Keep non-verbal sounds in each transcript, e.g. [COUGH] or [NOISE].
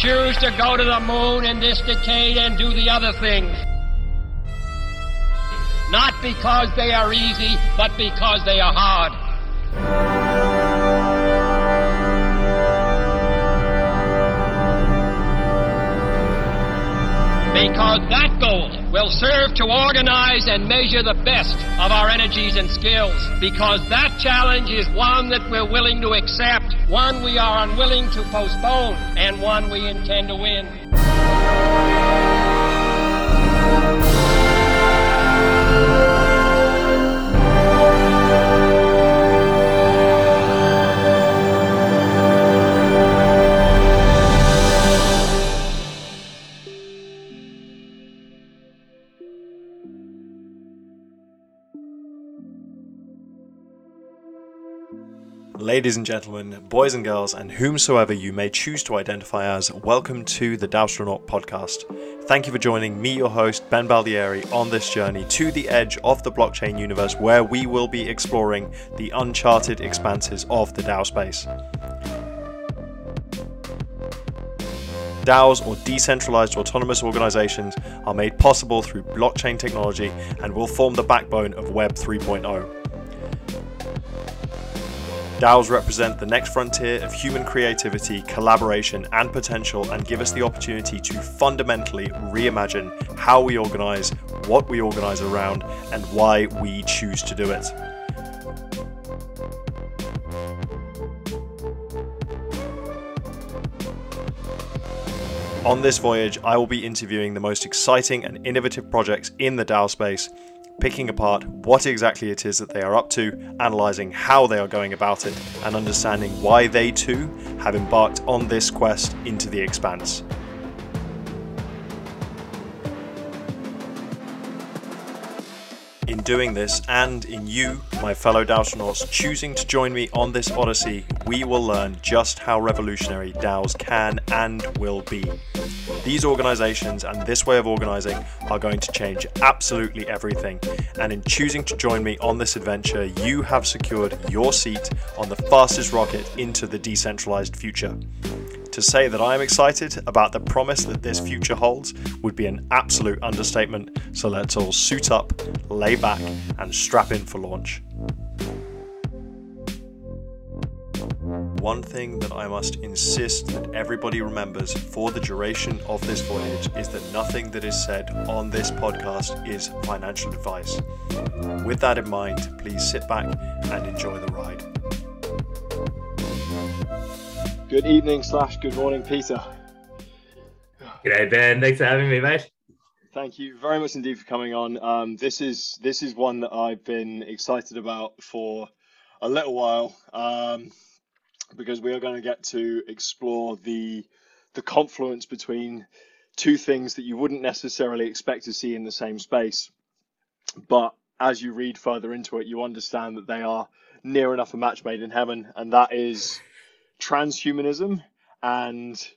choose to go to the moon in this decade and do the other things. Not because they are easy, but because they are hard. because that goal will serve to organize and measure the best of our energies and skills. Because that challenge is one that we're willing to accept, one we are unwilling to postpone, and one we intend to win. Ladies and gentlemen, boys and girls, and whomsoever you may choose to identify as, welcome to the DAOstronaut podcast. Thank you for joining me, your host, Ben Baldieri, on this journey to the edge of the blockchain universe where we will be exploring the uncharted expanses of the DAO space. DAOs or decentralized autonomous organizations are made possible through blockchain technology and will form the backbone of Web 3.0. DAOs represent the next frontier of human creativity, collaboration, and potential, and give us the opportunity to fundamentally reimagine how we organize, what we organize around, and why we choose to do it. On this voyage, I will be interviewing the most exciting and innovative projects in the DAO space picking apart what exactly it is that they are up to, analysing how they are going about it, and understanding why they too have embarked on this quest into the expanse. Doing this, and in you, my fellow DAOstronauts, choosing to join me on this odyssey, we will learn just how revolutionary DAOs can and will be. These organizations and this way of organizing are going to change absolutely everything. And in choosing to join me on this adventure, you have secured your seat on the fastest rocket into the decentralized future. To say that I am excited about the promise that this future holds would be an absolute understatement, so let's all suit up, lay back, and strap in for launch. One thing that I must insist that everybody remembers for the duration of this voyage is that nothing that is said on this podcast is financial advice. With that in mind, please sit back and enjoy the ride. Good evening slash good morning, Peter. G'day, Ben. Thanks for having me, mate. Thank you very much indeed for coming on. Um, this is this is one that I've been excited about for a little while. Um, because we are going to get to explore the the confluence between two things that you wouldn't necessarily expect to see in the same space. But as you read further into it, you understand that they are near enough a match made in heaven, and that is transhumanism and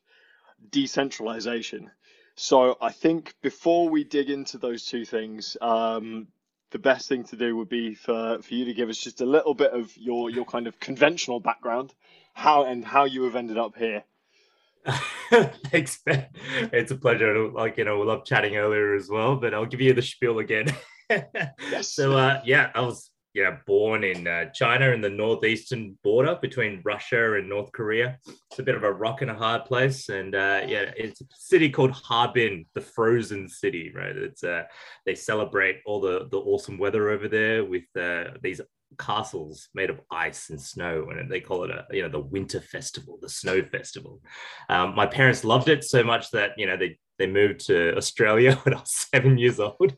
decentralization. So I think before we dig into those two things, um, the best thing to do would be for, for you to give us just a little bit of your, your kind of conventional background how and how you have ended up here. [LAUGHS] Thanks, Ben. It's a pleasure. Like you know, we love chatting earlier as well, but I'll give you the spiel again. [LAUGHS] yes. So uh, yeah, I was yeah born in uh, China in the northeastern border between Russia and North Korea. It's a bit of a rock and a hard place, and uh, yeah, it's a city called Harbin, the frozen city. Right? It's uh, they celebrate all the the awesome weather over there with uh, these castles made of ice and snow, and they call it a you know the winter festival, the snow festival. Um, my parents loved it so much that you know they they moved to Australia [LAUGHS] when I was seven years old,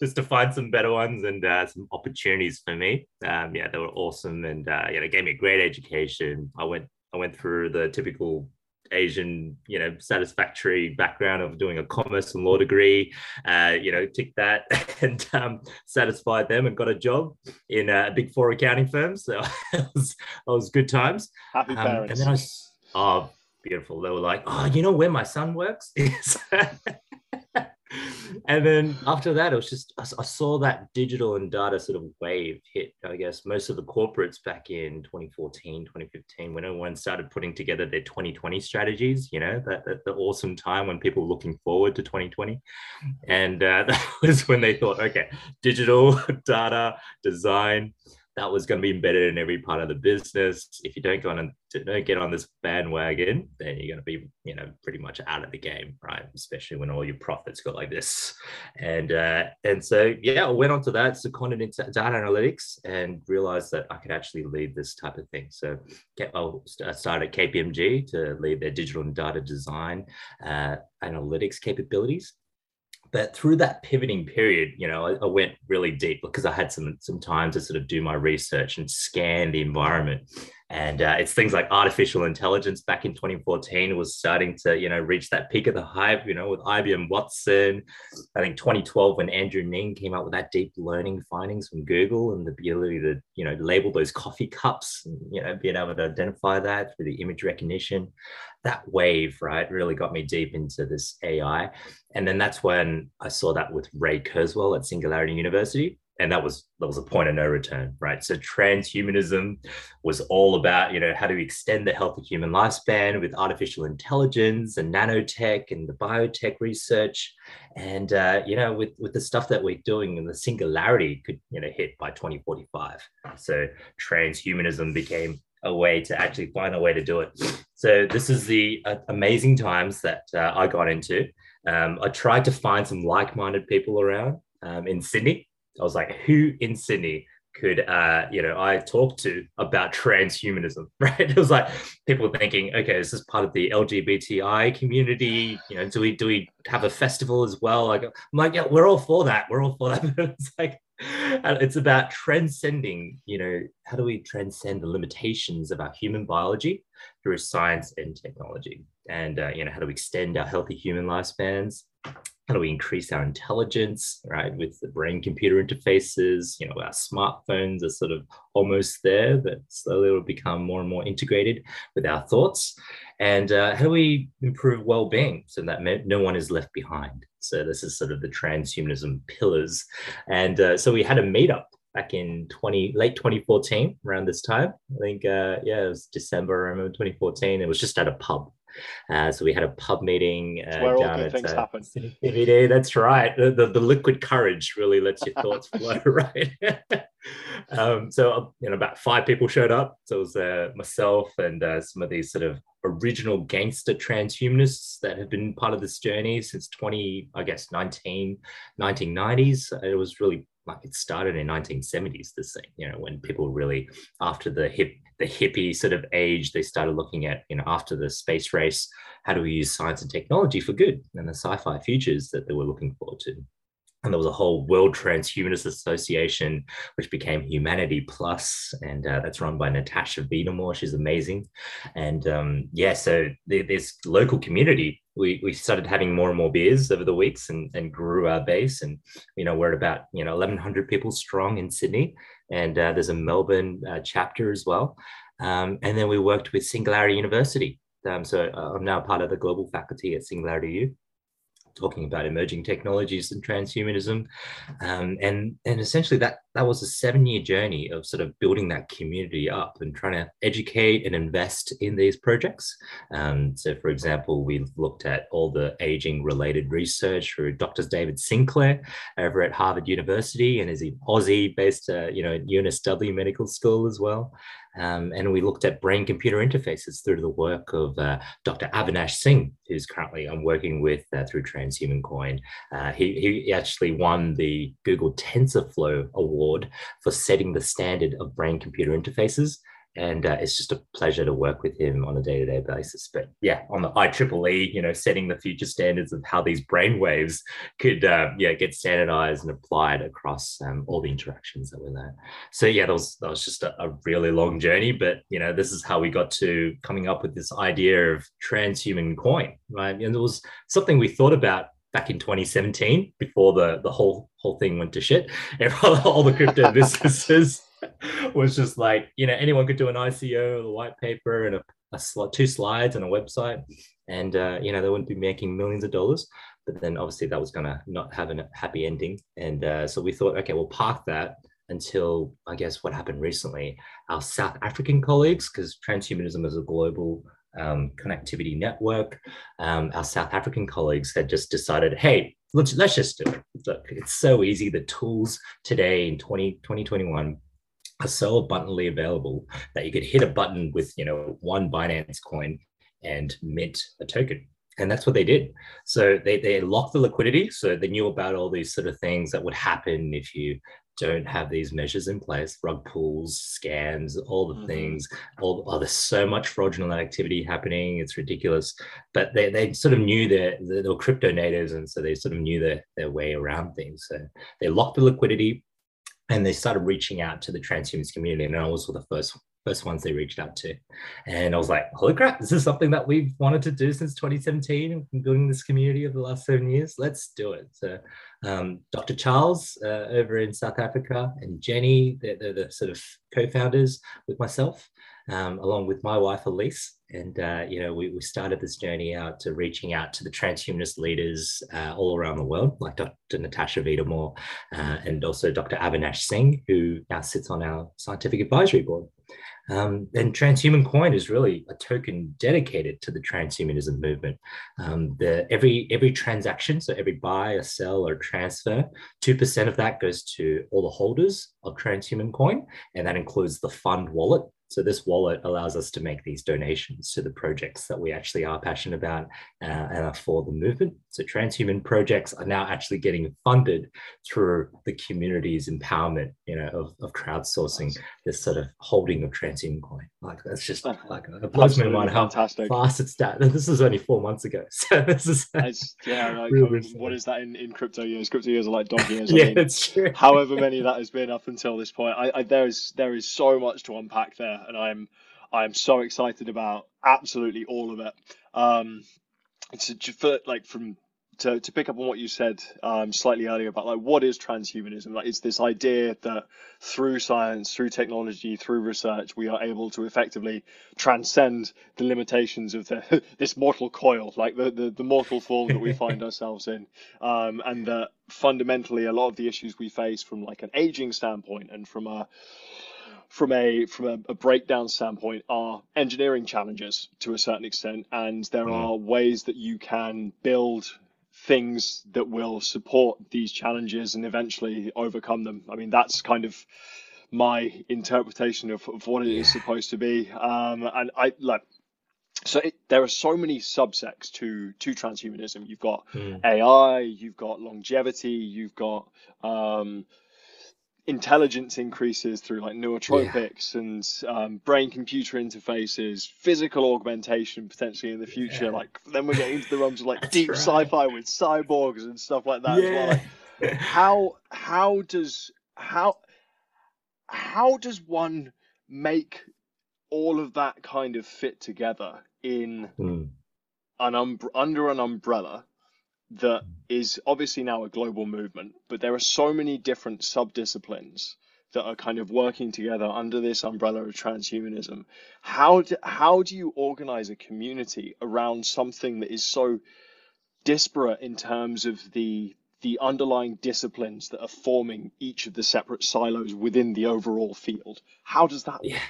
just to find some better ones and uh, some opportunities for me. Um, yeah, they were awesome, and uh, yeah, they gave me a great education. I went I went through the typical Asian, you know, satisfactory background of doing a commerce and law degree, uh, you know, ticked that [LAUGHS] and um, satisfied them and got a job in a big four accounting firm. So [LAUGHS] it was, it was good times. Happy parents. Um, and then I oh, beautiful. They were like, oh, you know where my son works [LAUGHS] and then after that, it was just I, I saw that digital and data sort of wave hit. I guess most of the corporates back in 2014, 2015, when everyone started putting together their 2020 strategies. You know, that, that the awesome time when people were looking forward to 2020, and uh, [LAUGHS] that was when they thought, okay, digital [LAUGHS] data design that was going to be embedded in every part of the business. If you don't go on and don't get on this bandwagon, then you're going to be, you know, pretty much out of the game, right? Especially when all your profits go like this. And uh, and so yeah, I went on to that, seconded into data analytics, and realized that I could actually lead this type of thing. So I started at KPMG to lead their digital and data design uh, analytics capabilities but through that pivoting period, you know, I, I, went really deep because I had some some time to sort of do my research and scan the environment. And uh, it's things like artificial intelligence back in 2014 was starting to, you know, reach that peak of the hype, you know, with IBM Watson. I think 2012 when Andrew Ng came out with that deep learning findings from Google and the ability to, you know, label those coffee cups, and, you know, being able to identify that through the image recognition. That wave, right, really got me deep into this AI. And then that's when I saw that with Ray Kurzweil at Singularity University and that was that was a point of no return right? So transhumanism was all about you know how to extend the healthy human lifespan with artificial intelligence and nanotech and the biotech research? And uh, you know with with the stuff that we're doing and the singularity could you know hit by 2045 so transhumanism became a way to actually find a way to do it so this is the uh, amazing times that uh, i got into um, i tried to find some like-minded people around um, in sydney I was like, who in Sydney could uh, you know I talked to about transhumanism, [LAUGHS] right? It was like people thinking, okay, is this part of the LGBTI community? You know, do we do we have a festival as well? Like, I'm like, yeah, we're all for that. We're all for that. [LAUGHS] But it's like it's about transcending. You know, how do we transcend the limitations of our human biology through science and technology? And uh, you know, how do we extend our healthy human lifespans? how do we increase our intelligence, right? With the brain computer interfaces, you know, our smartphones are sort of almost there, but slowly will become more and more integrated with our thoughts. And uh, how do we improve well being so that no one is left behind? So, this is sort of the transhumanism pillars. And uh, so, we had a meetup back in 20 late 2014 around this time i think uh, yeah it was december i remember 2014 it was just at a pub uh, so we had a pub meeting uh, where all good things uh, happen. That's right. The, the, the, liquid courage really lets your thoughts [LAUGHS] flow, right? [LAUGHS] um, so uh, you know, about five people showed up. So it was uh, myself and uh, some of these sort of original gangster transhumanists that have been part of this journey since 20, I guess, 19, 1990s. It was really like it started in 1970s this thing you know when people really after the hip the hippie sort of age they started looking at you know after the space race how do we use science and technology for good and the sci-fi futures that they were looking forward to and there was a whole World Transhumanist Association, which became Humanity Plus, and uh, that's run by Natasha Vita-More. She's amazing, and um, yeah, so this local community, we we started having more and more beers over the weeks, and and grew our base, and you know we're at about you know 1,100 people strong in Sydney, and uh, there's a Melbourne uh, chapter as well, um, and then we worked with Singularity University. Um, so uh, I'm now part of the global faculty at Singularity U talking about emerging technologies and transhumanism, um, and and essentially that that was a seven year journey of sort of building that community up and trying to educate and invest in these projects. Um, so, for example, we've looked at all the aging related research through Dr. David Sinclair over at Harvard University, and is an Aussie based, uh, you know, at UNSW Medical School as well. Um, and we looked at brain computer interfaces through the work of uh, Dr. Avinash Singh, who's currently I'm working with uh, through Transhuman Coin. Uh, he, he actually won the Google TensorFlow Award for setting the standard of brain computer interfaces. And uh, it's just a pleasure to work with him on a day-to-day basis. But yeah on the IEEE you know setting the future standards of how these brain waves could uh, yeah get standardized and applied across um, all the interactions that were there. So yeah that was that was just a, a, really long journey. But you know this is how we got to coming up with this idea of transhuman coin right? And it was something we thought about back in 2017 before the the whole whole thing went to shit [LAUGHS] all the crypto [LAUGHS] businesses was just like you know anyone could do an ICO, a white paper, and a, a two slides and a website, and uh, you know they wouldn't be making millions of dollars. but then obviously that was going to not have a happy ending. And uh, so we thought, okay, we'll park that until I guess what happened recently. Our South African colleagues, because transhumanism is a global um, connectivity network, um, our South African colleagues had just decided, hey, let's, let's just do it. Look, it's so easy. The tools today in 20, 2021 are so abundantly available that you could hit a button with, you know, one Binance coin and mint a token and that's what they did. So they they locked the liquidity. So they knew about all these sort of things that would happen if you don't have these measures in place rug pulls scams all the mm-hmm. things all oh, there's so much fraudulent activity happening it's ridiculous but they, they sort of knew that they were crypto natives and so they sort of knew their, their way around things so they locked the liquidity and they started reaching out to the transhumans community and i was the first first ones they reached out to. And I was like, holy crap, this is something that we've wanted to do since 2017. Been building this community over the last seven years. Let's do it. So um, Dr. Charles uh, over in South Africa and Jenny, they're, they're the sort of co-founders with myself, um, along with my wife, Elise. And, uh, you know, we, we started this journey out to reaching out to the transhumanist leaders uh, all around the world, like Dr. Natasha Vita-More uh, and also Dr. Avinash Singh, who now sits on our scientific advisory board. Um, and Transhuman Coin is really a token dedicated to the transhumanism movement. Um, the, every every transaction, so every buy, a sell, or transfer, two percent of that goes to all the holders of Transhuman Coin, and that includes the fund wallet so this wallet allows us to make these donations to the projects that we actually are passionate about uh, and are for the movement. So transhuman projects are now actually getting funded through the community's empowerment, you know, of, of crowdsourcing this sort of holding of transhuman coin. Like that's just like it blows my mind how fantastic. fast it's done. This is only four months ago. [LAUGHS] So this is yeah, like, really what is that in, in crypto years? Crypto years are like dog years. [LAUGHS] yeah, mean, it's true. However many that has been up until this point, I, I, there is there is so much to unpack there and I'm I'm so excited about absolutely all of it. Um, it's like from to, to pick up on what you said um, slightly earlier about like what is transhumanism like it's this idea that through science through technology through research we are able to effectively transcend the limitations of the, [LAUGHS] this mortal coil like the, the, the mortal form that we find [LAUGHS] ourselves in um, and that fundamentally a lot of the issues we face from like an aging standpoint and from a from a from a, a, breakdown standpoint are engineering challenges to a certain extent and there mm. are ways that you can build things that will support these challenges and eventually overcome them i mean that's kind of my interpretation of, of what it is supposed to be um, and i like so it, there are so many subsects to to transhumanism you've got mm. ai you've got longevity you've got um, intelligence increases through like neurotropics yeah. and um, brain computer interfaces, physical augmentation potentially in the future. Yeah. Like then we're getting into the realms of like deep right. sci-fi with cyborgs and stuff like that yeah. as well. Like, [LAUGHS] how how does how how does one make all of that kind of fit together in mm. an um, under an umbrella that is obviously now a global movement, but there are so many different sub-disciplines that are kind of working together under this umbrella of transhumanism. How do, how do you organize a community around something that is so disparate in terms of the the underlying disciplines that are forming each of the separate silos within the overall field? How does that work? Yeah.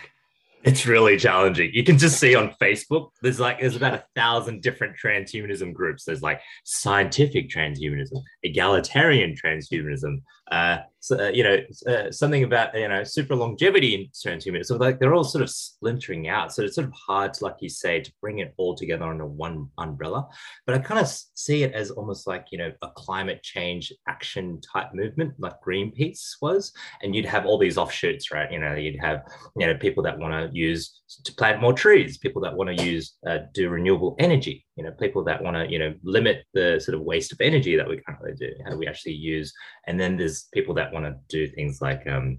It's really challenging. You can just see on Facebook, there's like there's about a thousand different transhumanism groups. There's like scientific transhumanism, egalitarian transhumanism, uh, so, uh, you know, uh, something about you know super longevity in transhumanism. So like they're all sort of splintering out. So it's sort of hard, to, like you say, to bring it all together under one umbrella. But I kind of see it as almost like you know a climate change action type movement, like Greenpeace was. And you'd have all these offshoots, right? You know, you'd have you know people that want to use to plant more trees, people that want to use uh, do renewable energy, you know, people that want to you know limit the sort of waste of energy that we currently do. How do we actually use? And then there's people that want to do things like um,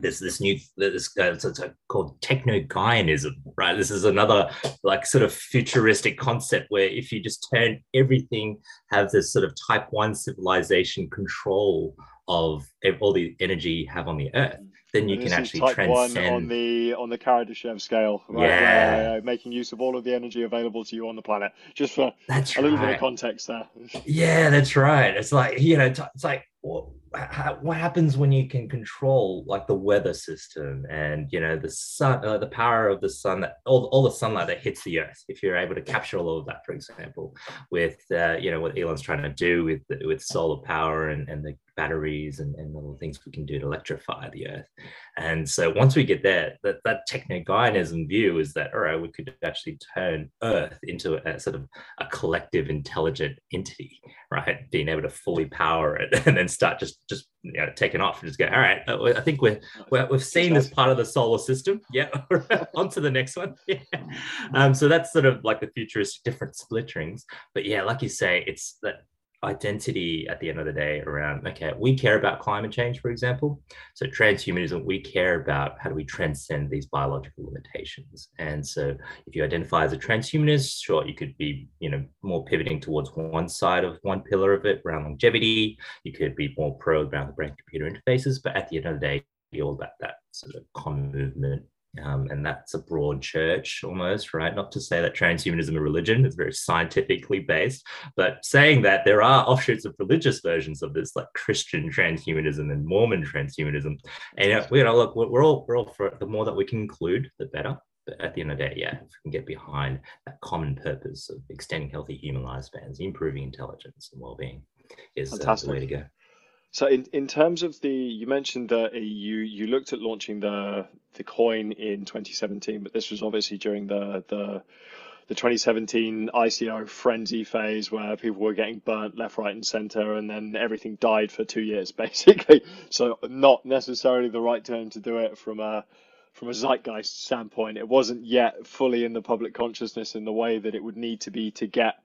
this this new this uh, it's, it's called techno Gaianism, right? This is another like sort of futuristic concept where if you just turn everything, have this sort of type one civilization control of all the energy you have on the earth. then you And can actually type one on the on the Kardashev scale, right? Yeah. Where, uh, making use of all of the energy available to you on the planet. Just for That's a little bit of context there. Yeah, that's right. It's like you know, it's like what, ha- what happens when you can control like the weather system and you know the sun, uh, the power of the sun, that all, all the sunlight that hits the earth. If you're able to capture all of that, for example, with uh, you know what Elon's trying to do with with solar power and, and the batteries and, and all the things we can do to electrify the earth. And so once we get there, that that techno-Gaianism view is that all right, we could actually turn Earth into a, sort of a collective intelligent entity, right? Being able to fully power it [LAUGHS] and then start just just you know taking off and just go, all right, uh, I think we're, we're we've seen this part of the solar system. Yeah, [LAUGHS] on to the next one. [LAUGHS] Yeah. Um, so that's sort of like the futuristic different splitterings. But yeah, like you say, it's that identity at the end of the day around okay we care about climate change for example. So transhumanism we care about how do we transcend these biological limitations. And so if you identify as a transhumanist sure you could be you know more pivoting towards one side of one pillar of it around longevity. You could be more pro around the brain computer interfaces. But at the end of the day you're all about that sort of common movement um, and that's a broad church almost, right? Not to say that transhumanism is a religion, it's very scientifically based, but saying that there are offshoots of religious versions of this, like Christian transhumanism and Mormon transhumanism. And you know, you know look, we're all, we're all for the more that we can include, the better. But at the end of the day, yeah, if we can get behind that common purpose of extending healthy human lifespans, improving intelligence and well-being is uh, the way to go. So in, in terms of the, you mentioned that you you looked at launching the the coin in 2017, but this was obviously during the the the 2017 ICO frenzy phase where people were getting burnt left, right, and center, and then everything died for two years [LAUGHS] basically. So not necessarily the right time to do it from a from a zeitgeist standpoint. It wasn't yet fully in the public consciousness in the way that it would need to be to get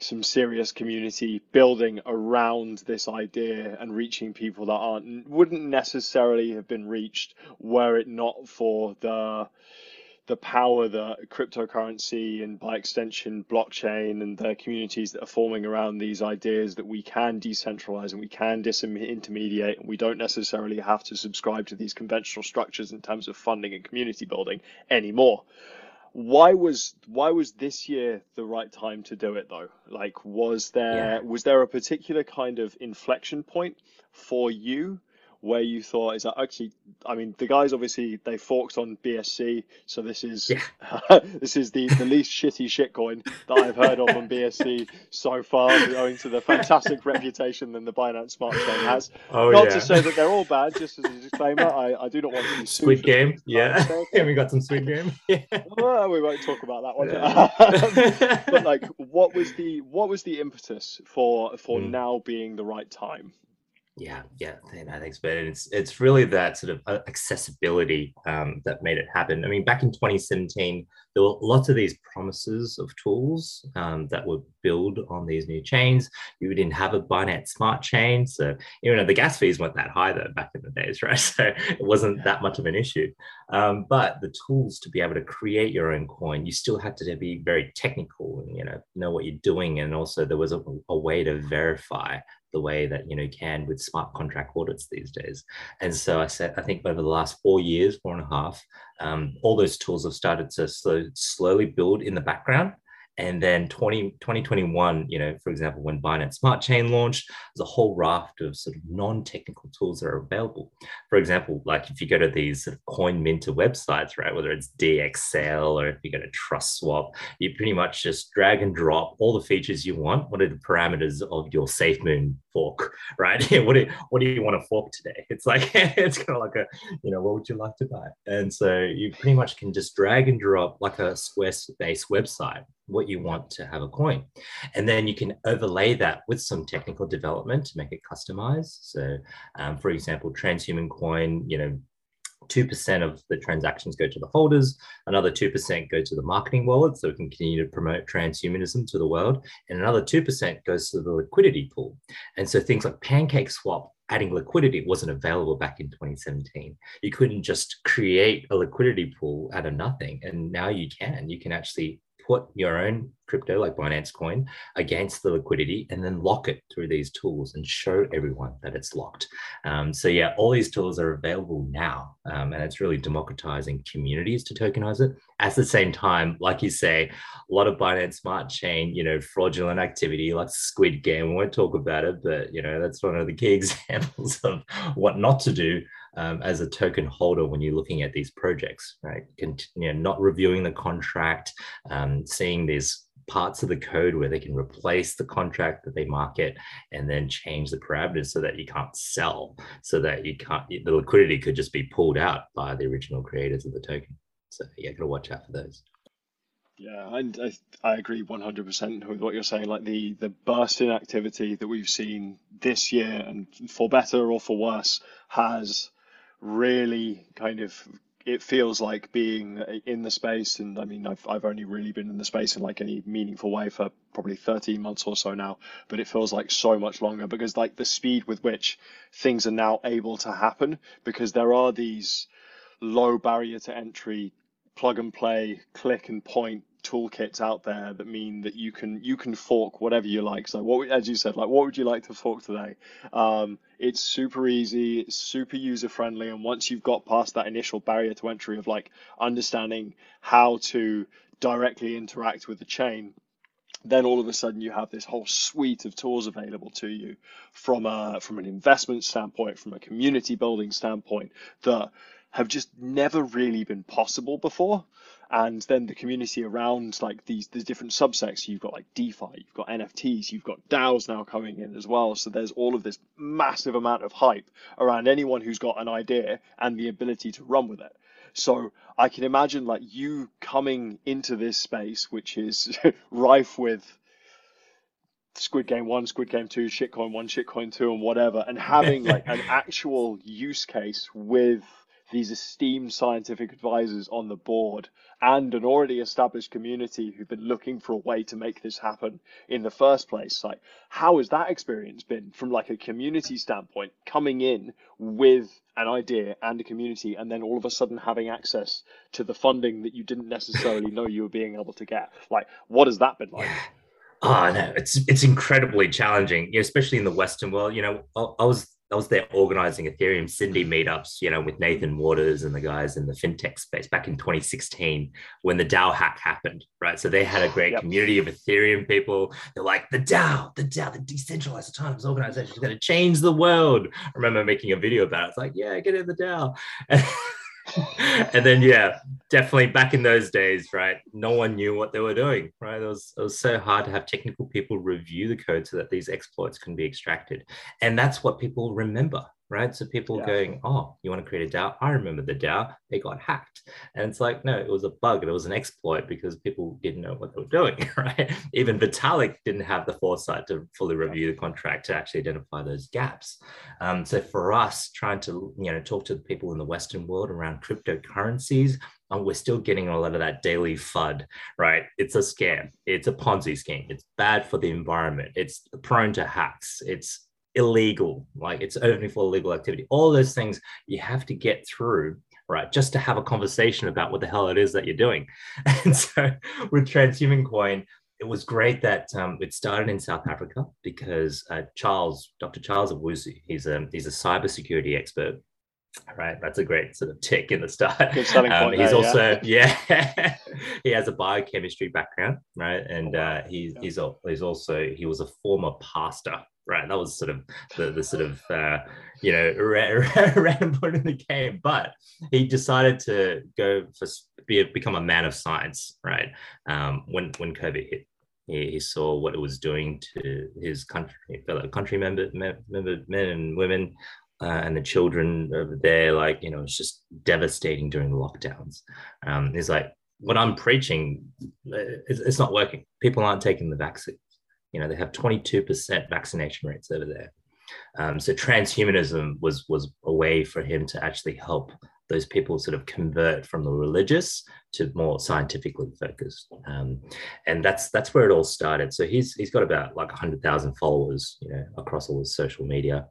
some serious community building around this idea and reaching people that aren't wouldn't necessarily have been reached were it not for the the power that cryptocurrency and by extension blockchain and the communities that are forming around these ideas that we can decentralize and we can disintermediate. And we don't necessarily have to subscribe to these conventional structures in terms of funding and community building anymore why was why was this year the right time to do it though like was there Yeah. was there a particular kind of inflection point for you where you thought is that actually I mean the guys obviously they forked on BSC so this is [LAUGHS] this is the, the least shitty shitcoin that I've heard of on BSC so far owing to the fantastic reputation that the Binance Smart Chain has Oh, not yeah. to say that they're all bad just as a disclaimer I, I do not want to be Squid Game, yeah. I'm [LAUGHS] we got some Squid Game. [LAUGHS] Yeah. Well, we won't talk about that one. Yeah. but like, what was the what was the impetus for for Mm. now being the right time? Yeah, yeah, thanks, Ben. It's it's really that sort of uh, accessibility um, that made it happen. I mean, back in 2017, there were lots of these promises of tools um, that would build on these new chains. You didn't have a Binance Smart Chain, so you know the gas fees weren't that high though back in the days, [LAUGHS] right? So it wasn't that much of an issue. Um, but the tools to be able to create your own coin, you still had to be very technical and you know know what you're doing, and also there was a, a way to verify the way that you know you can with smart contract audits these days. And so I said, I think over the last four years, four and a half, um, all those tools have started to slow, slowly build in the background. And then 20, 2021, you know, for example, when Binance Smart Chain launched, there's a whole raft of sort of non-technical tools that are available. For example, like if you go to these sort of coin minter websites, right, whether it's DXL or if you go to Trust Swap, you pretty much just drag and drop all the features you want. What are the parameters of your SafeMoon fork, [LAUGHS] right? [LAUGHS] what do you, what do you want to fork today? It's like [LAUGHS] it's kind of like a, you know, what would you like to buy? And so you pretty much can just drag and drop like a Squarespace website what you want to have a coin. And then you can overlay that with some technical development to make it customized. So, um, for example, Transhuman Coin, you know, 2% of the transactions go to the holders, another 2% go to the marketing wallet, so we can continue to promote transhumanism to the world, and another 2% goes to the liquidity pool. And so things like Pancake Swap adding liquidity wasn't available back in 2017. You couldn't just create a liquidity pool out of nothing, and now you can. You can actually put your own crypto like Binance Coin against the liquidity and then lock it through these tools and show everyone that it's locked. Um, so yeah, all these tools are available now, um, and it's really democratizing communities to tokenize it. At the same time, like you say, a lot of Binance Smart Chain, you know, fraudulent activity like Squid Game. We won't talk about it, but you know that's one of the key [LAUGHS] examples of what not to do um, as a token holder when you're looking at these projects, right? You know, not reviewing the contract, um, seeing these parts of the code where they can replace the contract that they market and then change the parameters so that you can't sell, so that you can't, the liquidity could just be pulled out by the original creators of the token. So yeah, gotta watch out for those. Yeah, and I, I agree 100% with what you're saying. Like the the burst in activity that we've seen this year, and for better or for worse, has really kind of it feels like being in the space. And i mean I've, I've only really been in the space in like any meaningful way for probably 13 months or so now. But it feels like so much longer because like the speed with which things are now able to happen because there are these low barrier to entry plug and play click and point toolkits out there that mean that you can you can fork whatever you like. So what as you said, like what would you like to fork today? Um, it's super easy, it's super user friendly, and once you've got past that initial barrier to entry of like understanding how to directly interact with the chain, then all of a sudden you have this whole suite of tools available to you from a from an investment standpoint, from a community building standpoint that have just never really been possible before and then the community around like these these different subsects you've got like defi you've got nfts you've got daos now coming in as well. So there's all of this massive amount of hype around anyone who's got an idea and the ability to run with it. So i can imagine like you coming into this space which is [LAUGHS] rife with Squid Game 1, Squid Game 2, Shitcoin 1, Shitcoin 2, and whatever, and having [LAUGHS] like an actual use case with these esteemed scientific advisors on the board and an already established community who've been looking for a way to make this happen in the first place. Like how has that experience been from like a community standpoint coming in with an idea and a community and then all of a sudden having access to the funding that you didn't necessarily know you were being able to get? Like what has that been like? Oh no, it's it's incredibly challenging, you know, especially in the Western world. You know, I, I was was there organizing Ethereum Sydney meetups, you know, with Nathan Waters and the guys in the fintech space back in 2016 when the DAO hack happened, right? So they had a [SIGHS] great yep. community of Ethereum people. They're like, the DAO, the DAO, the decentralized autonomous organization is going to change the world. I remember making a video about it. It's like, yeah, get in the DAO. [LAUGHS] [LAUGHS] and then yeah, definitely back in those days, right? No one knew what they were doing, right? It was it was so hard to have technical people review the code so that these exploits can be extracted, and that's what people remember, right? So people yeah. going, oh, you want to create a DAO? I remember the DAO. They got hacked. And it's like, no, it was a bug. It was an exploit because people didn't know what they were doing, [LAUGHS] right? Even Vitalik didn't have the foresight to fully review the contract to actually identify those gaps. Um, so for us, trying to, you know, talk to the people in the Western world around cryptocurrencies, um, we're still getting a lot of that daily FUD, right? It's a scam. It's a Ponzi scheme. It's bad for the environment. It's prone to hacks. It's illegal, like it's only for illegal activity. All those things you have to get through, right? Just to have a conversation about what the hell it is that you're doing. [LAUGHS] And so with Transhuman Coin, it was great that um, it started in South Africa because uh, Charles, Dr. Charles Owusu, he's a he's a cybersecurity expert. Right, that's a great sort of tick in the start. Um, he's there, also yeah, yeah [LAUGHS] he has a biochemistry background, right, and oh, uh, he's yeah. he's he's also he was a former pastor right? That was sort of the, the sort of, uh, you know, [LAUGHS] random point in the game. But he decided to go for be, become a man of science, right? Um, when when COVID hit, he, he, saw what it was doing to his country, fellow country member, member men and women. Uh, and the children over there, like, you know, it's just devastating during the lockdowns. Um, he's like, what I'm preaching, uh, it's, it's not working. People aren't taking the vaccine you know, they have 22% vaccination rates over there. Um, so transhumanism was was a way for him to actually help those people sort of convert from the religious to more scientifically focused, um, and that's that's where it all started. So he's he's got about like hundred thousand followers, you know, across all his social media,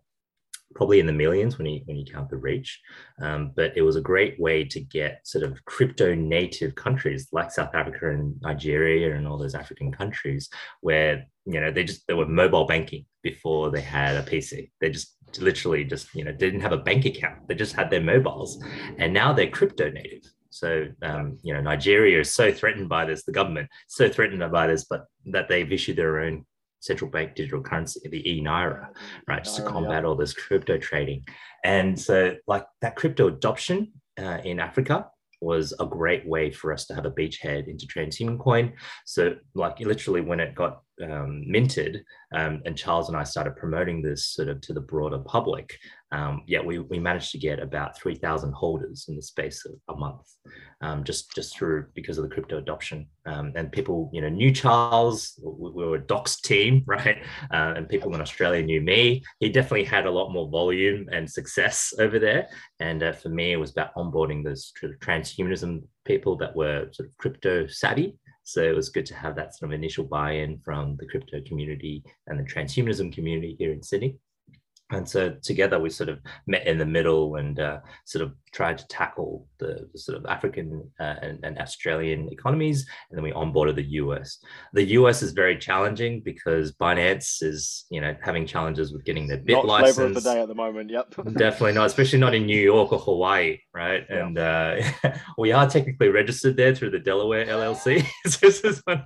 probably in the millions when you when you count the reach. Um, but it was a great way to get sort of crypto native countries like South Africa and Nigeria and all those African countries where you know they just they were mobile banking before they had a PC. They just literally just you know didn't have a bank account. They just had their mobiles, and now they're crypto native. So um, you know Nigeria is so threatened by this, the government so threatened by this, but that they've issued their own central bank digital currency, the e naira, right, just to combat all this crypto trading. And so, like that crypto adoption uh, in Africa was a great way for us to have a beachhead into transhuman coin. So, like literally, when it got um, minted, um, and Charles and I started promoting this sort of to the broader public. Um, yeah, we, we managed to get about 3,000 holders in the space of a month, um, just just through because of the crypto adoption. Um, and people, you know, knew Charles. We, we were a docs team, [LAUGHS] right? Uh, and people in Australia knew me. He definitely had a lot more volume and success [LAUGHS] over there. And uh, for me, it was about onboarding those transhumanism people that were sort of crypto savvy so it was good to have that sort of initial buy-in from the crypto community and the transhumanism community here in Sydney and so together we sort of met in the middle and uh, sort of tried to tackle the, the sort of African uh, and, and, Australian economies, and then we onboarded the US. The US is very challenging because Binance is, you know, having challenges with getting their bit not license. Flavor of the day at the moment. Yep. [LAUGHS] Definitely not, especially not in New York or Hawaii, right? Yeah. And uh, [LAUGHS] we are technically registered there through the Delaware LLC. [LAUGHS] so this is one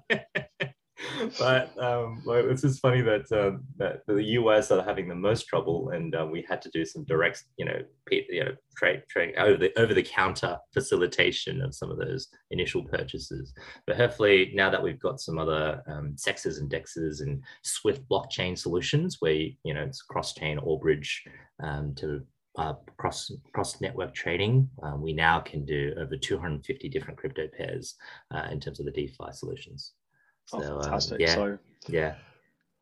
but um, it's just funny that uh, that the US are having the most trouble, and uh, we had to do some direct, you know, you know, trade trade over the over the counter facilitation of some of those initial purchases. But hopefully, now that we've got some other um, CEXes and dexes and Swift blockchain solutions, where you know it's cross chain or bridge um, to uh, cross cross network trading, um, we now can do over 250 different crypto pairs uh, in terms of the DeFi solutions. Oh, so, oh, fantastic. Um, yeah, so yeah.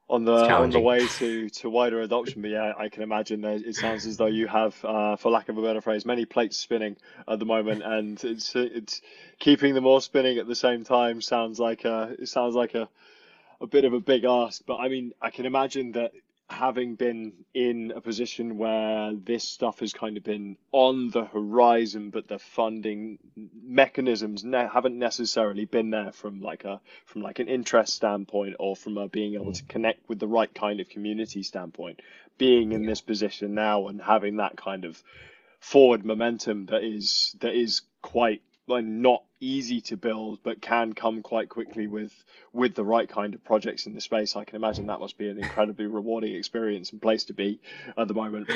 On the on the way to, to wider adoption, but yeah, I can imagine that it sounds as though you have, uh, for lack of a better phrase, many plates spinning at the moment, and it's it's keeping them all spinning at the same time sounds like a it sounds like a a bit of a big ask. But I mean, I can imagine that having been in a position where this stuff has kind of been on the horizon, but the funding mechanisms ne- haven't necessarily been there from like a from like an interest standpoint or from a being able to mm. connect with the right kind of community standpoint. Being in this position now and having that kind of forward momentum that is that is quite like not easy to build but can come quite quickly with with the right kind of projects in the space. I can imagine that must be an incredibly rewarding experience and place to be at the moment.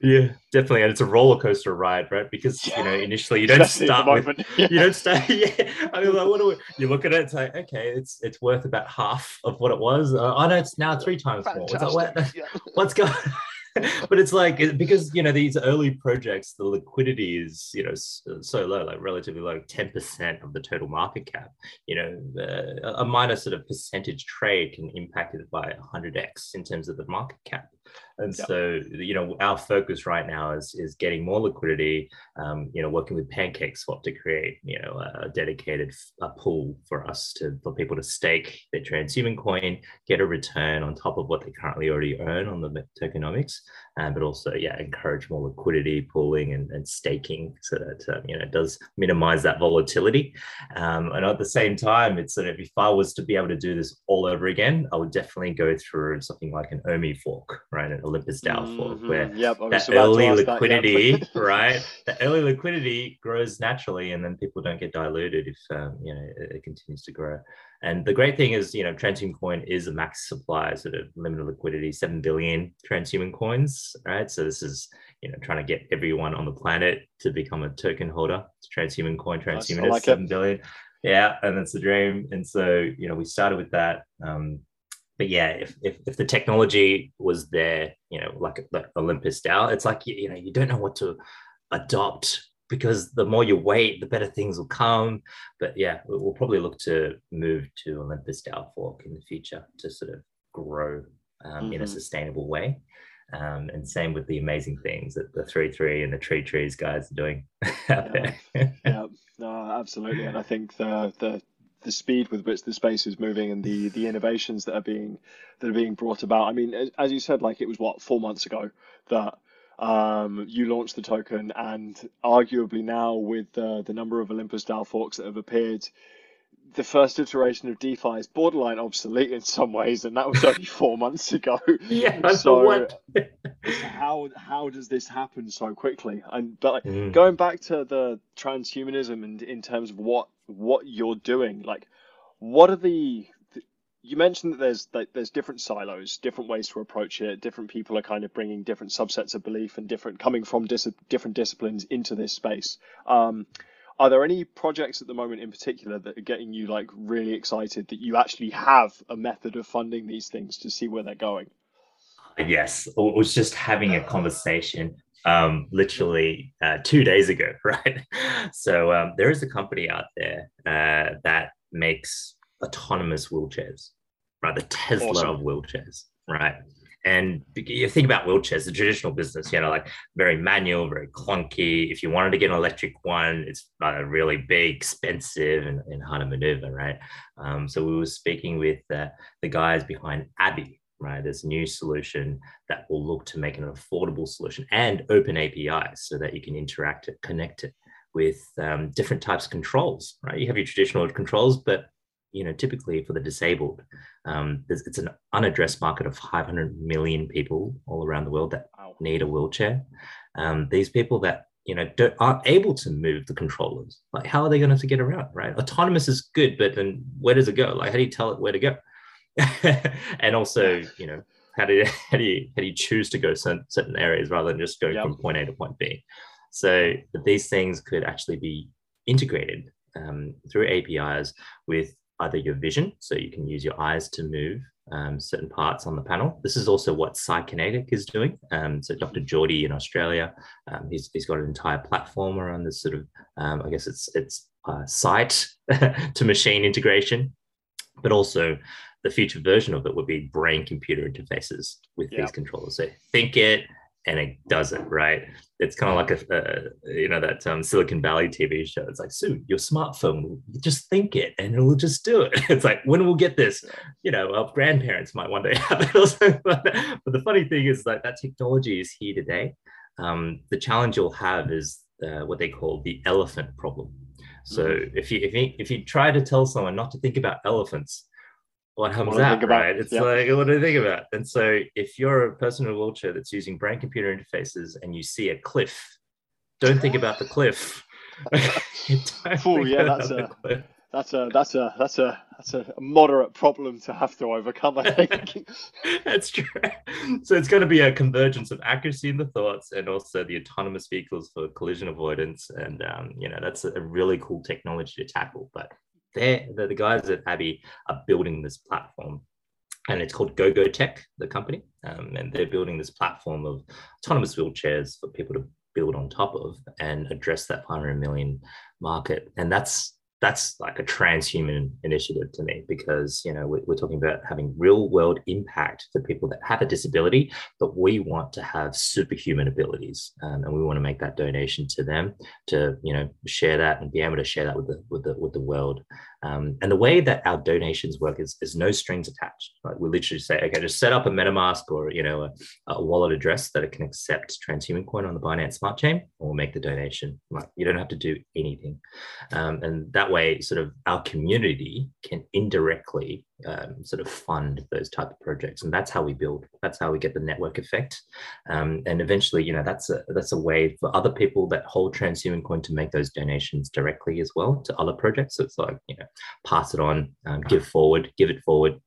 Yeah definitely. And it's a roller coaster ride right? Because you know initially you don't Especially start with yeah. [LAUGHS] you don't [LAUGHS] start [LAUGHS] yeah. I mean like what do we, you look at it it's like okay it's it's worth about half of what it was. Uh, oh no it's now three times Fantastic. more like, what, yeah. what's going [LAUGHS] but it's like because you know these early projects the liquidity is you know so low like relatively low 10% of the total market cap. You know uh, a minor sort of percentage trade can impact it by 100x in terms of the market cap and yep. so, you know, our focus right now is is getting more liquidity. Um, you know, working with Pancake Swap to create, you know, a dedicated a pool for us to for people to stake their transhuman coin, get a return on top of what they currently already earn on the tokenomics, um, but also, yeah, encourage more liquidity pooling and, and staking so that um, you know it does minimize that volatility. Um, and at the same time, it's sort of if I was to be able to do this all over again, I would definitely go through something like an OHM fork, right? An Olympus DAO mm-hmm. where yep, that early liquidity, that, [LAUGHS] right? The early liquidity grows naturally, and then people don't get diluted if um, you know it, it, continues to grow. And the great thing is, you know, transhuman coin is a max supply, sort of limited liquidity, seven billion transhuman coins, right? So this is you know trying to get everyone on the planet to become a token holder. It's transhuman coin, transhuman nice. like seven it. billion. Yeah, and that's the dream. And so you know we started with that. Um, but yeah, if, if, if the technology was there, you know, like, like Olympus DAO, it's like you, you know you don't know what to adopt because the more you wait, the better things will come. But yeah, we'll probably look to move to Olympus DAO fork in the future to sort of grow um, mm-hmm. in a mm-hmm. sustainable way. Um, and same with the amazing things that the three three and the tree trees guys are doing out [LAUGHS] yeah. there. yeah, no, absolutely. And I think the the the speed with which the space is moving and the the innovations that are being that are being brought about. I mean, as you said, like it was what four months ago that Um, you launched the token, and arguably now with uh, the number of Olympus DAO forks that have appeared, the first iteration of DeFi is borderline obsolete in some ways, and that was only [LAUGHS] four months ago. Yeah, so what? [LAUGHS] how how does this happen so quickly? And but like, mm. going back to the transhumanism and in terms of what what you're doing, like what are the you mentioned that there's that there's different silos, different ways to approach it. Different people are kind of bringing different subsets of belief and different coming from dis- different disciplines into this space. Um, are there any projects at the moment in particular that are getting you like really excited that you actually have a method of funding these things to see where they're going? Yes, I was just having a conversation um, literally uh, two days ago, [LAUGHS] right? So um, there is a company out there uh, that makes autonomous wheelchairs, right? The Tesla awesome. of wheelchairs, right? And you think about wheelchairs, the traditional business, you know, like very manual, very clunky. If you wanted to get an electric one, it's uh, really big, expensive, and, and hard to maneuver, right? Um, so we were speaking with uh, the guys behind Abby, right? This new solution that will look to make an affordable solution and open APIs so that you can interact it, connect it with um, different types of controls, right? You have your traditional controls, but you know, typically for the disabled, um, it's an unaddressed market of 500 million people all around the world that need a wheelchair. Um, these people that you know don't, aren't able to move the controllers, like how are they going to get around? Right? Autonomous is good, but then where does it go? Like how do you tell it where to go? [LAUGHS] and also, you know, how do you [LAUGHS] how do you how do you choose to go certain, certain areas rather than just go yep. from point A to point B? So these things could actually be integrated um, through APIs with either your vision, so you can use your eyes to move um, certain parts on the panel. This is also what Psykinetic is doing. Um, so Dr. Geordie in Australia, um, he's, he's got an entire platform around this sort of, um, I guess it's it's uh, sight [LAUGHS] to machine integration, but also the future version of it would be brain computer interfaces with these controllers. So think it, and it does it right. It's kind of like a, you know that um, Silicon Valley TV show. It's like, Sue, your smartphone, just think it, and it'll just do it. [LAUGHS] It's like when we'll get this, you know, our grandparents might one day [LAUGHS] have it also. But, but the funny thing is that that technology is here today. Um, the challenge you'll have is uh, what they call the elephant problem. So mm-hmm. if you if you if you try to tell someone not to think about elephants, what comes out, right? It's yeah. like, what do you think about? And so, if you're a person in a wheelchair that's using brain computer interfaces and you see a cliff, don't think about the cliff. [LAUGHS] oh, yeah, that's a, that's a that's a that's a that's a moderate problem to have to overcome. I [LAUGHS] think that's true. So it's going to be a convergence of accuracy in the thoughts and also the autonomous vehicles for collision avoidance, and um, you know that's a really cool technology to tackle. But they're, the, the guys at Abby are building this platform and it's called GoGo Tech, the company. Um, and they're building this platform of autonomous wheelchairs for people to build on top of and address that 500 million market. And that's that's like a transhuman initiative to me because you know we're, talking about having real world impact for people that have a disability but we want to have superhuman abilities um, and we want to make that donation to them to you know share that and be able to share that with the with the with the world um, and the way that our donations work is, is no strings attached. Like we literally say, okay, just set up a MetaMask or you know a, a wallet address that it can accept transhuman coin on the Binance Smart Chain, or make the donation. Like you don't have to do anything, um, and that way, sort of our community can indirectly um, sort of fund those type of projects, and that's how we build. That's how we get the network effect, um, and eventually, you know, that's a that's a way for other people that hold transhuman coin to make those donations directly as well to other projects. So it's like you know, pass it on, um, give forward, give it forward,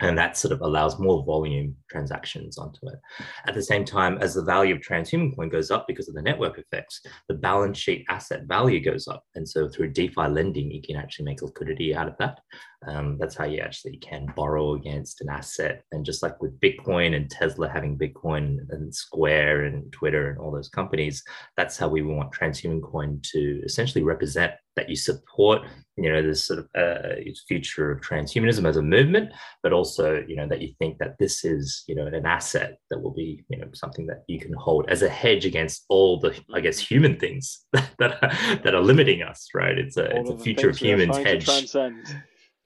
and that sort of allows more volume transactions onto it. At the same time, as the value of transhuman coin goes up because of the network effects, the balance sheet asset value goes up. And so through DeFi lending, you can actually make liquidity out of that. Um, that's how you actually can borrow against an asset. And just like with Bitcoin and Tesla having Bitcoin and Square and Twitter and all those companies, that's how we want transhuman coin to essentially represent that you support you know this sort of uh, future of transhumanism as a movement but also you know that you think that this is you know an asset that will be you know something that you can hold as a hedge against all the i guess human things [LAUGHS] that are, that are limiting us right? It's a all it's a future of humans hedge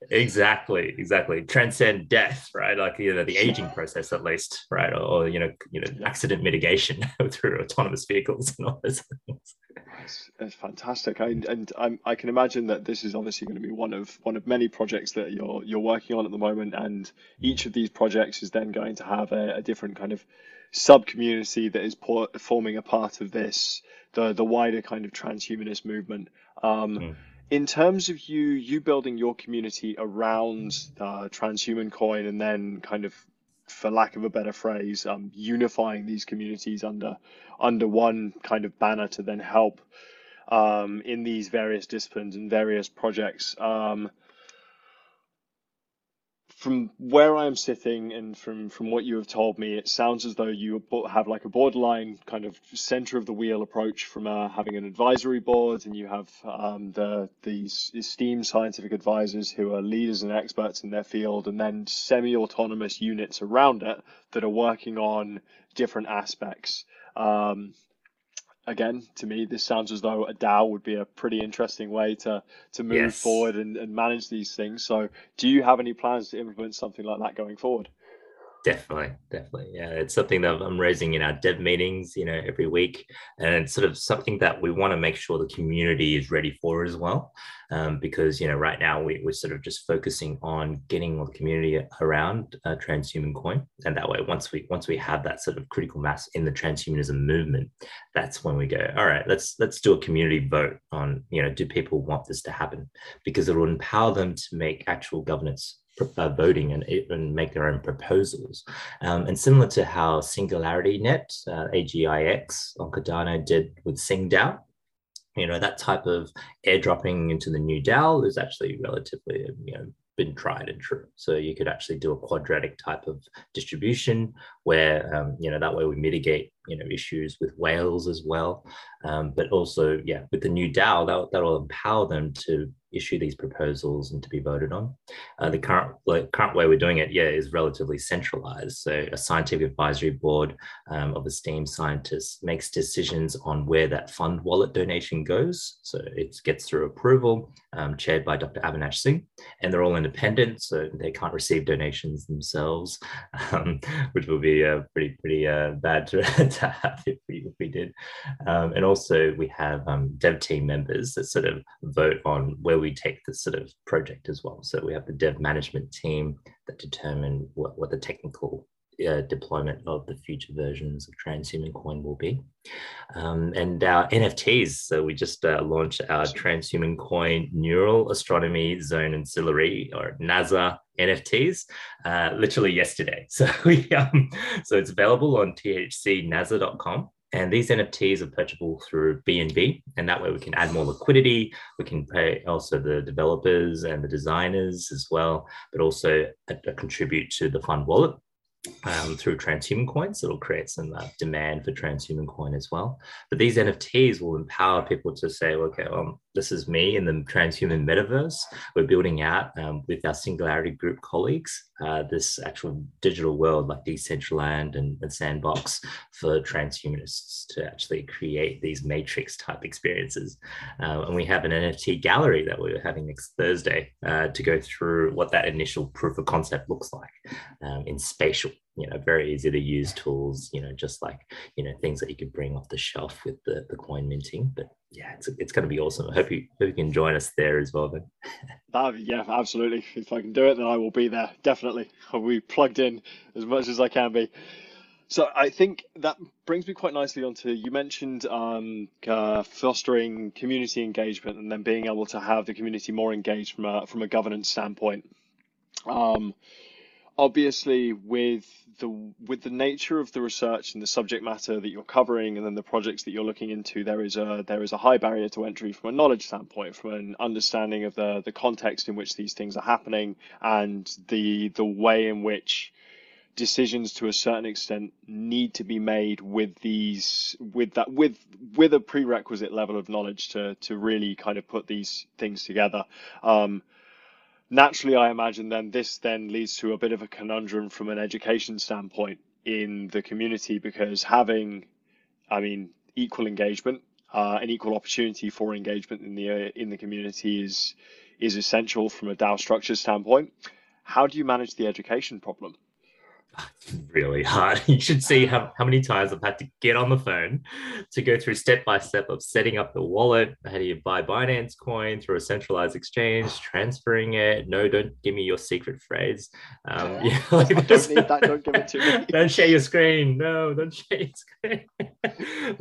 exactly, exactly. Transcend death, right? Like you know, the aging process at least, right? Or, or you know, you know, accident mitigation [LAUGHS] through autonomous vehicles and all those things. It's fantastic, I, and I'm, I can imagine that this is obviously going to be one of one of many projects that you're you're working on at the moment, and each of these projects is then going to have a, a different kind of sub community that is por- forming a part of this the the wider kind of transhumanist movement. Um, mm. In terms of you you building your community around uh, transhuman coin and then kind of for lack of a better phrase, um, unifying these communities under under one kind of banner to then help um, in these various disciplines and various projects. Um, from where I am sitting and from from what you have told me, it sounds as though you have like a borderline kind of center of the wheel approach from uh, having an advisory board, and you have um, the these esteemed scientific advisors who are leaders and experts in their field, and then semi-autonomous units around it that are working on different aspects. Um, again, to me, this sounds as though a DAO would be a pretty interesting way to to move yes. forward and, and manage these things. So, do you have any plans to implement something like that going forward? Definitely, definitely. Yeah, it's something that I'm raising in our dev meetings, you know, every week, and it's sort of something that we want to make sure the community is ready for as well, um, because you know, right now we, we're sort of just focusing on getting the community around uh, transhuman coin, and that way, once we once we have that sort of critical mass in the transhumanism movement, that's when we go, all right, let's let's do a community vote on, you know, do people want this to happen? Because it will empower them to make actual governance uh, voting and, and make their own proposals. Um, and similar to how SingularityNET, uh, AGIX on Cardano did with SingDAO, you know, that type of airdropping into the new DAO is actually relatively, you know, been tried and true. So you could actually do a quadratic type of distribution where, um, you know, that way we mitigate, you know, issues with whales as well. Um, but also, yeah, with the new DAO, that, that'll empower them to issue these proposals and to be voted on. Uh, the current like, current way we're doing it, yeah, is relatively centralized. So a scientific advisory board um, of esteemed scientists makes decisions on where that fund wallet donation goes. So it gets through approval, um, chaired by Dr. Avinash Singh, and they're all independent, so they can't receive donations themselves, [LAUGHS] um, which would be uh, pretty pretty uh, bad to, [LAUGHS] to, have if we, if we did. Um, and also we have um, dev team members that sort of vote on where we take this sort of project as well. So we have the dev management team that determine what, what the technical uh, deployment of the future versions of Transhuman Coin will be. Um, and our NFTs, so we just uh, launched our Transhuman Coin Neural Astronomy Zone Ancillary or NASA NFTs uh, literally yesterday. [LAUGHS] So we um, so it's available on thcnasa.com. And these NFTs are purchasable through BNB, and that way we can add more liquidity. We can pay also the developers and the designers as well, but also contribute to the fund wallet um, through transhuman coins. It'll create some uh, demand for transhuman coin as well. But these NFTs will empower people to say, okay, well, this is me in the transhuman metaverse. We're building out um, with our Singularity Group colleagues uh, this actual digital world like Decentraland and, and Sandbox for transhumanists to actually create these matrix type experiences. Uh, and we have an NFT gallery that we're having next Thursday uh, to go through what that initial proof of concept looks like um, in spatial you know very easy to use tools you know just like you know things that you could bring off the shelf with the, the coin minting. But yeah it's, it's going to be awesome. I hope you hope you can join us there as well then. That, [LAUGHS] yeah absolutely. If i can do it then i will be there definitely. I'll be plugged in as much as i can be. So I think that brings me quite nicely onto you mentioned um, uh, fostering community engagement and then being able to have the community more engaged from a from a governance standpoint. Um, obviously with the with the nature of the research and the subject matter that you're covering and then the projects that you're looking into there is a there is a high barrier to entry from a knowledge standpoint from an understanding of the the context in which these things are happening and the the way in which decisions to a certain extent need to be made with these with that with with a prerequisite level of knowledge to to really kind of put these things together. Um, naturally, I imagine then this then leads to a bit of a conundrum from an education standpoint in the community because having, I mean, equal engagement uh, and equal opportunity for engagement in the uh, in the community is is essential from a DAO structure standpoint. How do you manage the education problem? It's [LAUGHS] really hard. [LAUGHS] You should see how, how many times I've had to get on the phone to go through step by step of setting up the wallet. How do you buy Binance coin through a centralized exchange, [SIGHS] transferring it? No, don't give me your secret phrase. Um, yeah, [LAUGHS] like don't need that. Don't give it to me. don't share your screen. No, don't share your screen.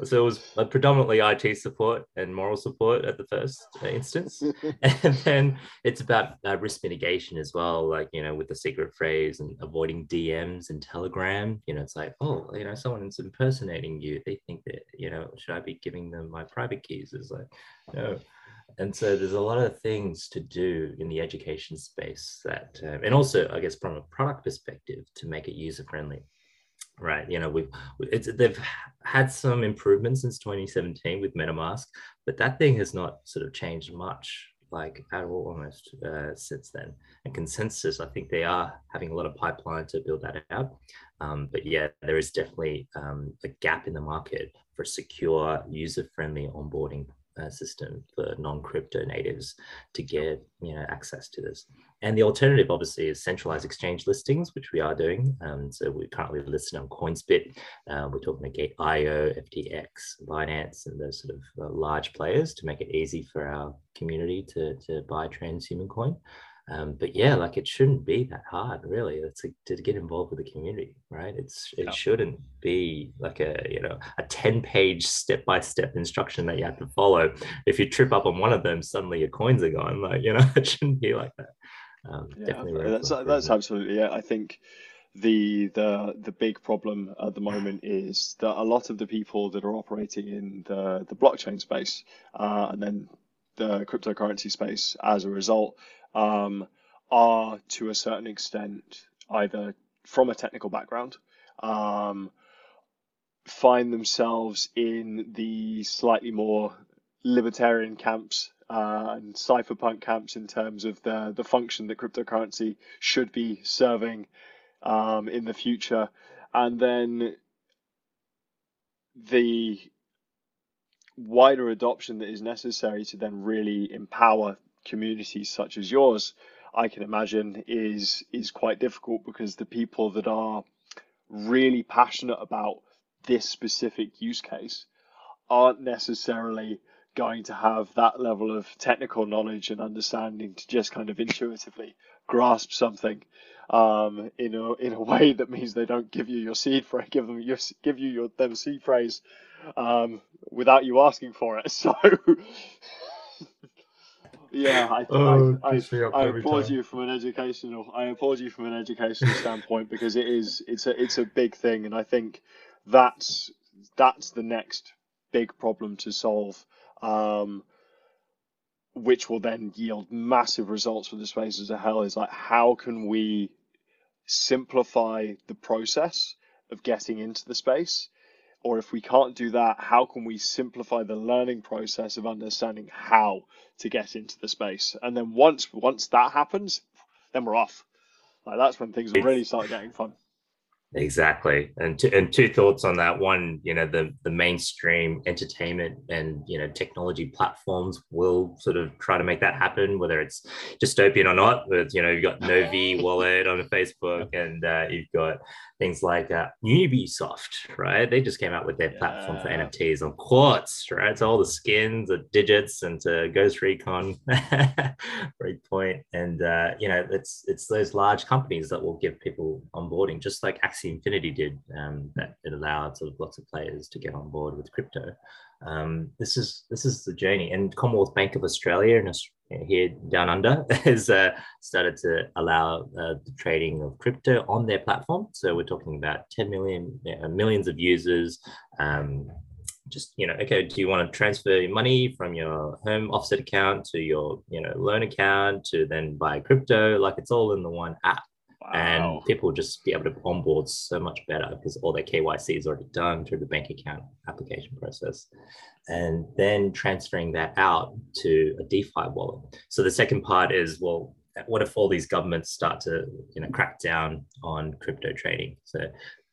so it was predominantly IT support and moral support at the first instance, and then it's about uh, risk mitigation as well. Like you know, with the secret phrase and avoiding DMs DMs and Telegram, you know, it's like, oh, you know, someone is impersonating you. They think that, you know, should I be giving them my private keys? It's like, no. And so there's a lot of things to do in the education space that, um, and also, I guess, from a product perspective, to make it user friendly. Right, you know, we've they've had some improvements since 2017 with MetaMask, but that thing has not sort of changed much like at all almost uh, since then. And ConsenSys, I think they are having a lot of pipeline to build that out. Um, but yeah, there is definitely um, a gap in the market for secure, user-friendly onboarding uh, system for non-crypto natives to get you know access to this. And the alternative, obviously, is centralized exchange listings, which we are doing. Um, so we're currently listed on Coinsbit. Uh, we're talking to Gate.io, FTX, Binance, and those sort of uh, large players to make it easy for our community to, to buy transhuman coin. Um, but yeah, like it shouldn't be that hard, really. It's a, to get involved with the community, right? It's it yeah. shouldn't be like a you know a ten page step by step instruction that you have to follow. If you trip up on one of them, suddenly your coins are gone. Like you know, [LAUGHS] it shouldn't be like that. Um, yeah, that's that's absolutely yeah. I think the the the big problem at the moment is that a lot of the people that are operating in the the blockchain space uh, and then the cryptocurrency space as a result um, are to a certain extent either from a technical background, um, find themselves in the slightly more libertarian camps uh, and cypherpunk camps in terms of the the function that cryptocurrency should be serving um, in the future, and then the wider adoption that is necessary to then really empower communities such as yours, I can imagine is is quite difficult because the people that are really passionate about this specific use case aren't necessarily going to have that level of technical knowledge and understanding to just kind of intuitively grasp something um, in a in a [LAUGHS] way that means they don't give you your seed phrase, give them your give you your them seed phrase um, without you asking for it. [LAUGHS] So yeah, I, [LAUGHS] oh, I, I, I applaud time. you from an educational. I applaud you from an educational standpoint because it is it's a it's a big thing, and I think that's that's the next big problem to solve, um, which will then yield massive results for the space as a hell. Is like how can we simplify the process of getting into the space or if we can't do that, how can we simplify the learning process of understanding how to get into the space? And then once once that happens, then we're off. Like that's when things really start getting fun. Exactly, and two, and two thoughts on that. One, you know, the the mainstream entertainment and you know technology platforms will sort of try to make that happen, whether it's dystopian or not. But you know, you've got [LAUGHS] Novi Wallet on Facebook, and uh, you've got things like uh, Ubisoft, right? They just came out with their yeah. platform for NFTs on Quartz, right? So all the skins, the digits, and to Ghost Recon, [LAUGHS] Breakpoint, and uh, you know, it's it's those large companies that will give people onboarding, just like Axie Infinity did, um, that it allowed sort of lots of players to get on board with crypto. Um, this is this is the journey, and Commonwealth Bank of Australia and here down under [LAUGHS] has uh, started to allow uh, the trading of crypto on their platform. So we're talking about 10 million, uh, millions of users. Um, just you know, okay, do you want to transfer your money from your home offset account to your you know loan account to then buy crypto? Like it's all in the one app. Wow. And people just be able to onboard so much better because all their KYC is already done through the bank account application process. And then transferring that out to a DeFi wallet. So the second part is well, what if all these governments start to you know crack down on crypto trading? So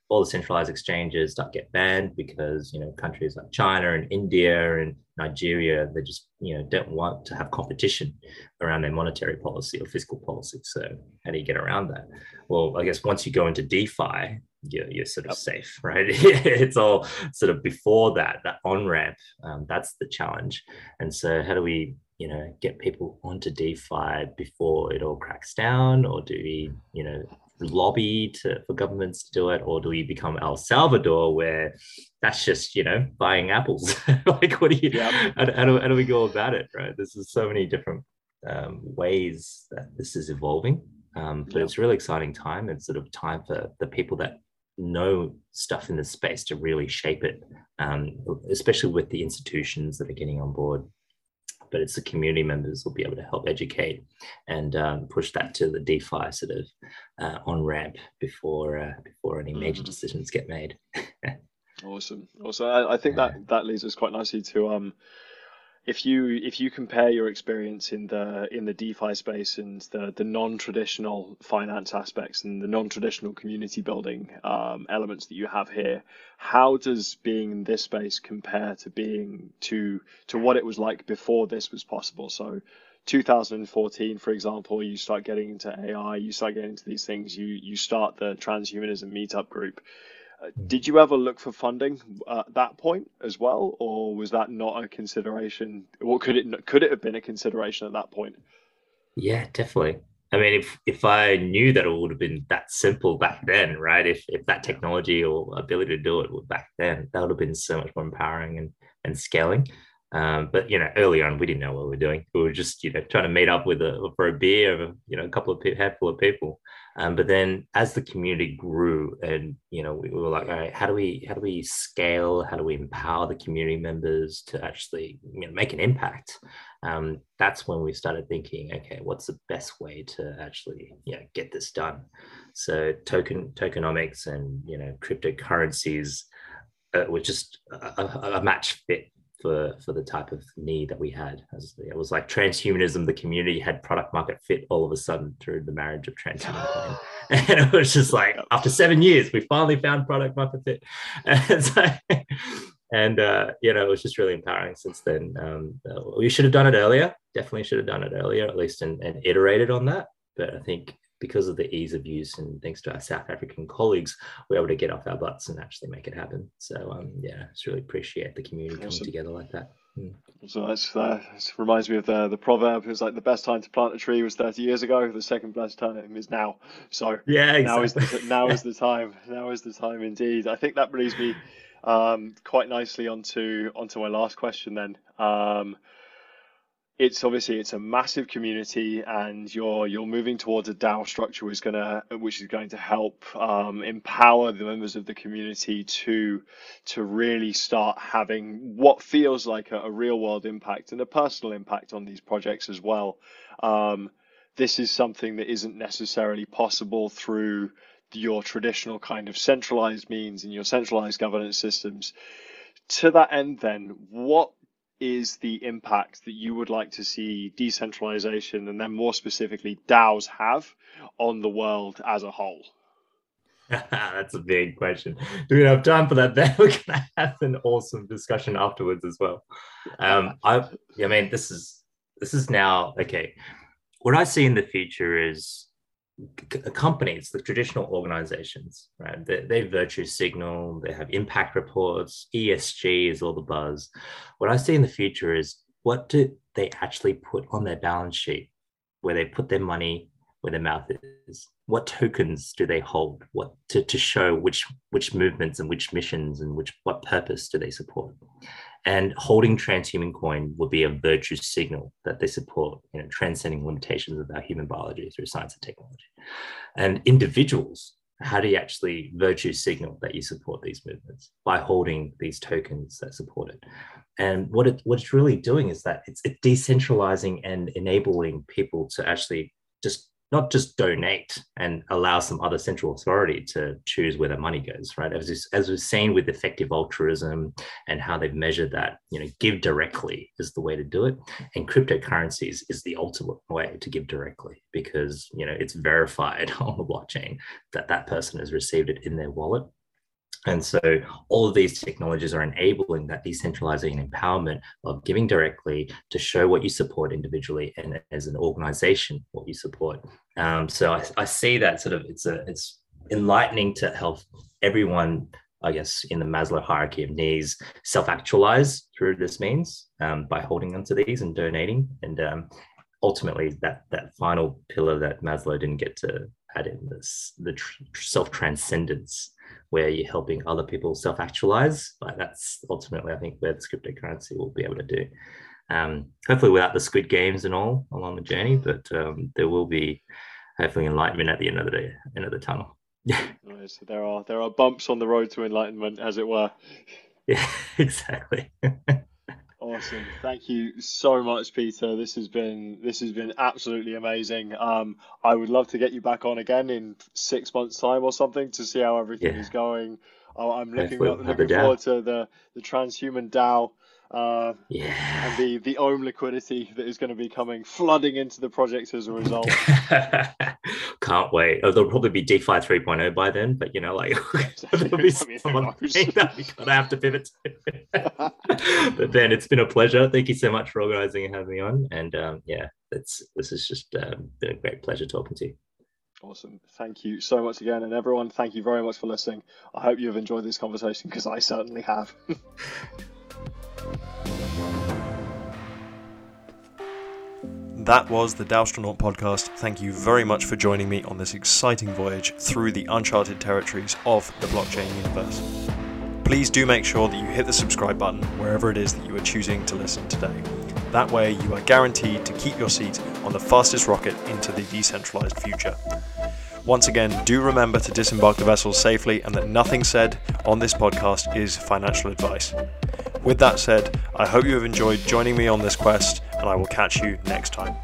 all the centralized exchanges start get banned because you know countries like China and India and Nigeria, they just you know don't want to have competition around their monetary policy or fiscal policy. So how do you get around that? Well, I guess once you go into DeFi, you're, you're sort of safe, [LAUGHS] right? [LAUGHS] it's all sort of before that, that on ramp. Um, that's the challenge. And so how do we you know get people onto DeFi before it all cracks down, or do we you know lobby to, for governments to do it, or do we become El Salvador where that's just you know buying apples? [LAUGHS] like, what do you? Yep. How, how, do, how do we go about it? Right? This is so many different um, ways that this is evolving, um, but yep. it's a really exciting time. It's sort of time for the people that know stuff in the space to really shape it, um, especially with the institutions that are getting on board but it's the community members will be able to help educate and um, push that to the DeFi sort of uh, on ramp before uh, before any major mm-hmm. decisions get made. [LAUGHS] awesome, awesome. I, I think that that leads us quite nicely to um, if you if you compare your experience in the in the DeFi space and the the non-traditional finance aspects and the non-traditional community building um, elements that you have here, how does being in this space compare to being to to what it was like before this was possible? So 2014, for example, you start getting into AI, you start getting into these things, you you start the transhumanism meetup group. Did you ever look for funding uh, at that point as well, or was that not a consideration? What could it could it have been a consideration at that point? Yeah, definitely. I mean, if if I knew that it would have been that simple back then, right? If if that technology or ability to do it back then, that would have been so much more empowering and and scaling. Um, but you know, early on, we didn't know what we were doing. We were just you know trying to meet up with a for a beer, of you know, a couple of handful of people. Um, but then as the community grew and, you know, we were like, all right, how do we, how do we scale? How do we empower the community members to actually you know, make an impact? Um, that's when we started thinking, okay, what's the best way to actually, you know, get this done? So token tokenomics and, you know, cryptocurrencies uh, were just a, a match fit for for the type of need that we had. It was like transhumanism. The community had product market fit all of a sudden through the marriage of transhumanism, [LAUGHS] and it was just like after seven years, we finally found product market fit. And, so, and uh, you know, it was just really empowering since then. Um, we should have done it earlier. Definitely should have done it earlier, at least, and, and iterated on that. But I think because of the ease of use and thanks to our South African colleagues, we're able to get off our butts and actually make it happen. So um, yeah, just really appreciate the community awesome. coming together like that. Mm. So that's uh, reminds me of the the proverb. It's like the best time to plant a tree was 30 years ago. The second best time is now. So [LAUGHS] yeah, exactly. now is the, now is [LAUGHS] the time. Now is the time indeed. I think that brings me um, quite nicely onto onto my last question then. Um, it's obviously it's a massive community and you're you're moving towards a DAO structure which is gonna which is going to help um, empower the members of the community to to really start having what feels like a, a real world impact and a personal impact on these projects as well. Um, this is something that isn't necessarily possible through your traditional kind of centralized means and your centralized governance systems. To that end, then, what is the impact that you would like to see decentralization and then more specifically DAOs have on the world as a whole? [LAUGHS] That's a big question. Do we have time for that? [LAUGHS] Then we're gonna have an awesome discussion afterwards as well. Um, I, I mean, this is this is now okay. What I see in the future is companies, the traditional organizations, right? They, they, virtue signal, they have impact reports, ESG is all the buzz. What I see in the future is what do they actually put on their balance sheet where they put their money where their mouth is? What tokens do they hold? What to, to show which which movements and which missions and which what purpose do they support? And holding transhuman coin would be a virtue signal that they support, you know, transcending limitations of our human biology through science and technology. And individuals, how do you actually virtue signal that you support these movements by holding these tokens that support it? And what it what it's really doing is that it's, it's decentralizing and enabling people to actually just not just donate and allow some other central authority to choose where the money goes, right? As, as we've seen with effective altruism and how they've measured that, you know, give directly is the way to do it. And cryptocurrencies is the ultimate way to give directly because, you know, it's verified [LAUGHS] on the blockchain that that person has received it in their wallet. And so all of these technologies are enabling that decentralizing empowerment of giving directly to show what you support individually and as an organization what you support. Um, so I, I see that sort of it's a it's enlightening to help everyone I guess, in the Maslow hierarchy of needs, self-actualize through this means um, by holding onto these and donating. And um, ultimately, that that final pillar that Maslow didn't get to add in this the tr- self-transcendence, where you're helping other people self-actualize. Like that's ultimately, I think, where the cryptocurrency will be able to do. Um, hopefully, without the squid games and all along the journey, but um, there will be hopefully enlightenment at the end of the day, end of the tunnel. [LAUGHS] Yeah. Nice. There are there are bumps on the road to enlightenment, as it were. [LAUGHS] Yeah, exactly. [LAUGHS] awesome. Thank you so much, Peter. This has been this has been absolutely amazing. Um, I would love to get you back on again in six months' time or something to see how everything yeah. is going. I'm looking up, looking forward to the the transhuman DAO uh, yeah. And the, the own liquidity that is going to be coming flooding into the project as a result. [LAUGHS] Can't wait. Oh, there'll probably be DeFi 3.0 by then, but you know, like [LAUGHS] there'll be [LAUGHS] someone that we gotta have to pivot to. but Ben, it's been a pleasure. Thank you so much for organizing and having me on. And um, yeah, it's this has just um, been a great pleasure talking to you. Awesome. Thank you so much again. And everyone, thank you very much for listening. I hope you've enjoyed this conversation because I certainly have. That was the DAOstronaut podcast. Thank you very much for joining me on this exciting voyage through the uncharted territories of the blockchain universe. Please do make sure that you hit the subscribe button wherever it is that you are choosing to listen today. That way, you are guaranteed to keep your seat on the fastest rocket into the decentralized future. Once again, do remember to disembark the vessel safely and that nothing said on this podcast is financial advice. With that said, I hope you have enjoyed joining me on this quest, and I will catch you next time.